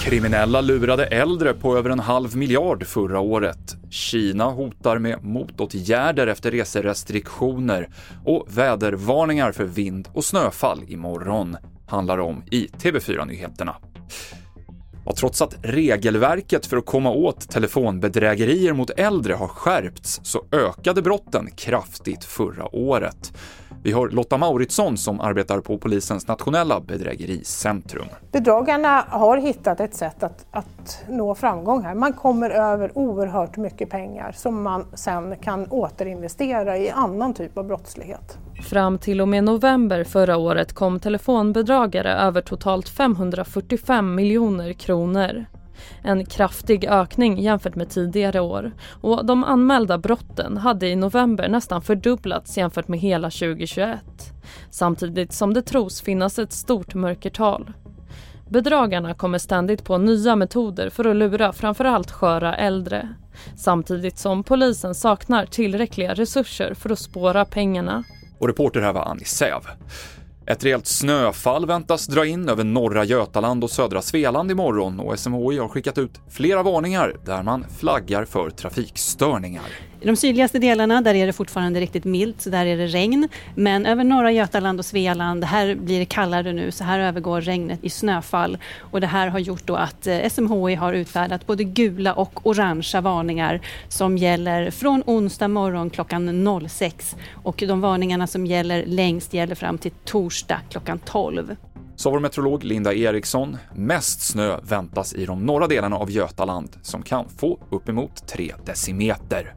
Kriminella lurade äldre på över en halv miljard förra året. Kina hotar med motåtgärder efter reserestriktioner och vädervarningar för vind och snöfall imorgon, handlar om i TV4-nyheterna. Och trots att regelverket för att komma åt telefonbedrägerier mot äldre har skärpts så ökade brotten kraftigt förra året. Vi har Lotta Mauritsson som arbetar på polisens nationella bedrägericentrum. Bedragarna har hittat ett sätt att, att nå framgång här. Man kommer över oerhört mycket pengar som man sen kan återinvestera i annan typ av brottslighet. Fram till och med november förra året kom telefonbedragare över totalt 545 miljoner kronor. En kraftig ökning jämfört med tidigare år och de anmälda brotten hade i november nästan fördubblats jämfört med hela 2021. Samtidigt som det tros finnas ett stort mörkertal. Bedragarna kommer ständigt på nya metoder för att lura framförallt sköra äldre. Samtidigt som polisen saknar tillräckliga resurser för att spåra pengarna. Och reporter här var Annie Säv. Ett rejält snöfall väntas dra in över norra Götaland och södra Svealand imorgon och SMHI har skickat ut flera varningar där man flaggar för trafikstörningar. I de sydligaste delarna där är det fortfarande riktigt milt, så där är det regn. Men över norra Götaland och Svealand, här blir det kallare nu, så här övergår regnet i snöfall. Och det här har gjort då att eh, SMHI har utfärdat både gula och orangea varningar som gäller från onsdag morgon klockan 06. Och de varningarna som gäller längst gäller fram till torsdag klockan 12. Sa vår meteorolog Linda Eriksson. Mest snö väntas i de norra delarna av Götaland som kan få uppemot 3 decimeter.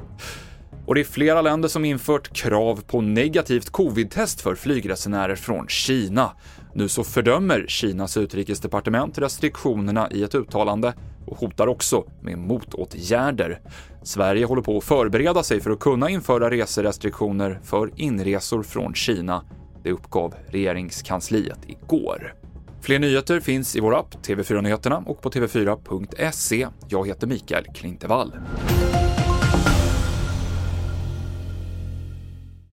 Och det är flera länder som infört krav på negativt covid-test för flygresenärer från Kina. Nu så fördömer Kinas utrikesdepartement restriktionerna i ett uttalande och hotar också med motåtgärder. Sverige håller på att förbereda sig för att kunna införa reserestriktioner för inresor från Kina det uppgav regeringskansliet igår. Fler nyheter finns i vår app TV4 Nyheterna och på tv4.se. Jag heter Mikael Klintevall.